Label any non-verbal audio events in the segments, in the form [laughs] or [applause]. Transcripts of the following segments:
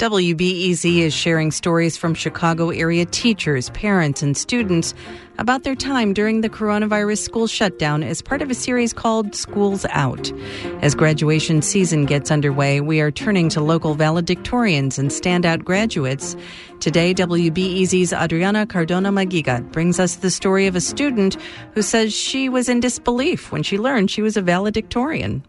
WBEZ is sharing stories from Chicago area teachers, parents, and students about their time during the coronavirus school shutdown as part of a series called Schools Out. As graduation season gets underway, we are turning to local valedictorians and standout graduates. Today, WBEZ's Adriana Cardona Maguigad brings us the story of a student who says she was in disbelief when she learned she was a valedictorian.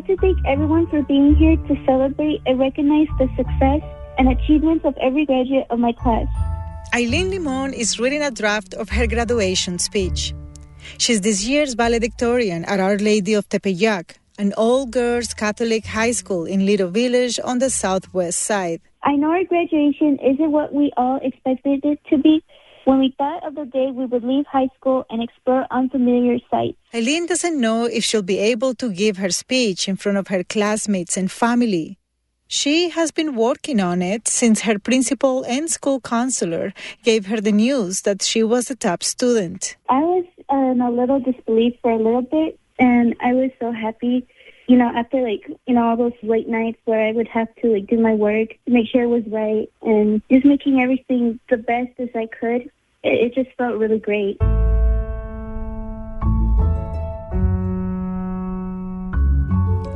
Like to thank everyone for being here to celebrate and recognize the success and achievements of every graduate of my class. Eileen Limon is reading a draft of her graduation speech. She's this year's valedictorian at Our Lady of Tepeyac, an all girls Catholic high school in Little Village on the southwest side. I know our graduation isn't what we all expected it to be, when we thought of the day we would leave high school and explore unfamiliar sights. Eileen doesn't know if she'll be able to give her speech in front of her classmates and family. She has been working on it since her principal and school counselor gave her the news that she was a top student. I was in a little disbelief for a little bit, and I was so happy you know, after like, you know, all those late nights where I would have to like do my work, make sure it was right, and just making everything the best as I could, it, it just felt really great.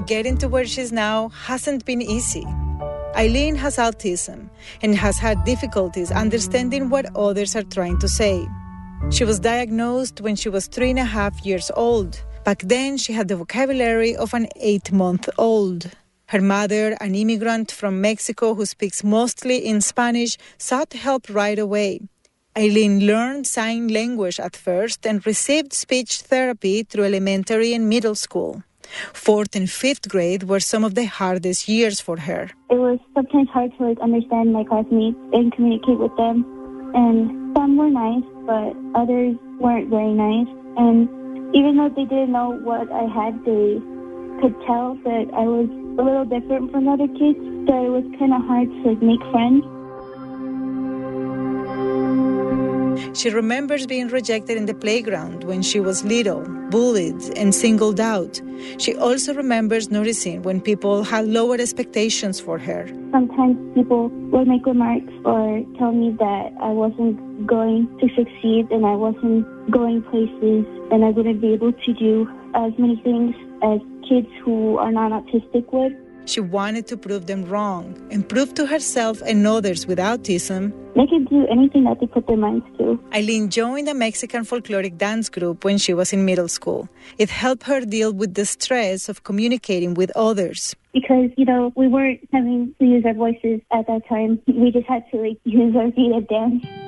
Getting to where she's now hasn't been easy. Eileen has autism and has had difficulties understanding what others are trying to say. She was diagnosed when she was three and a half years old Back then, she had the vocabulary of an eight month old. Her mother, an immigrant from Mexico who speaks mostly in Spanish, sought help right away. Eileen learned sign language at first and received speech therapy through elementary and middle school. Fourth and fifth grade were some of the hardest years for her. It was sometimes hard to like understand my classmates and communicate with them. And some were nice, but others weren't very nice. And even though they didn't know what I had, they could tell that I was a little different from other kids. So it was kind of hard to like, make friends. She remembers being rejected in the playground when she was little, bullied, and singled out. She also remembers noticing when people had lower expectations for her. Sometimes people would make remarks or tell me that I wasn't going to succeed and I wasn't going places and I wouldn't be able to do as many things as kids who are not autistic would. She wanted to prove them wrong and prove to herself and others with autism they can do anything that they put their minds to. Eileen joined a Mexican folkloric dance group when she was in middle school. It helped her deal with the stress of communicating with others. Because, you know, we weren't having to use our voices at that time. We just had to like [laughs] use our feet and dance.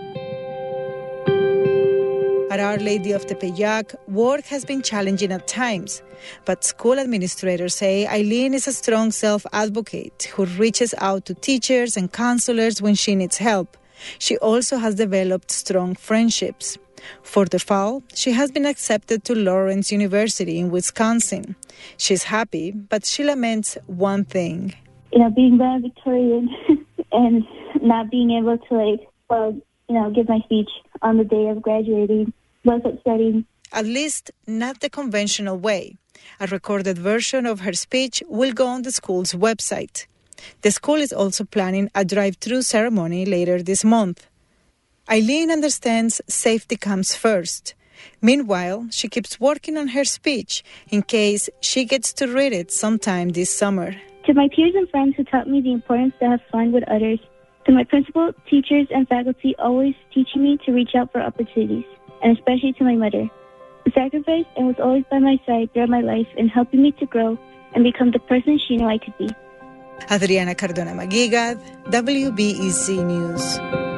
At Our Lady of Tepeyac, work has been challenging at times, but school administrators say Eileen is a strong self advocate who reaches out to teachers and counselors when she needs help. She also has developed strong friendships. For the fall, she has been accepted to Lawrence University in Wisconsin. She's happy, but she laments one thing. You know, being valedictorian [laughs] and not being able to, like, well, you know, give my speech on the day of graduating was upsetting. At least not the conventional way. A recorded version of her speech will go on the school's website. The school is also planning a drive through ceremony later this month. Eileen understands safety comes first. Meanwhile, she keeps working on her speech in case she gets to read it sometime this summer. To my peers and friends who taught me the importance to have fun with others, to my principal, teachers, and faculty always teaching me to reach out for opportunities, and especially to my mother, who sacrificed and was always by my side throughout my life and helping me to grow and become the person she knew I could be. Adriana Cardona Maguigad, WBEZ News.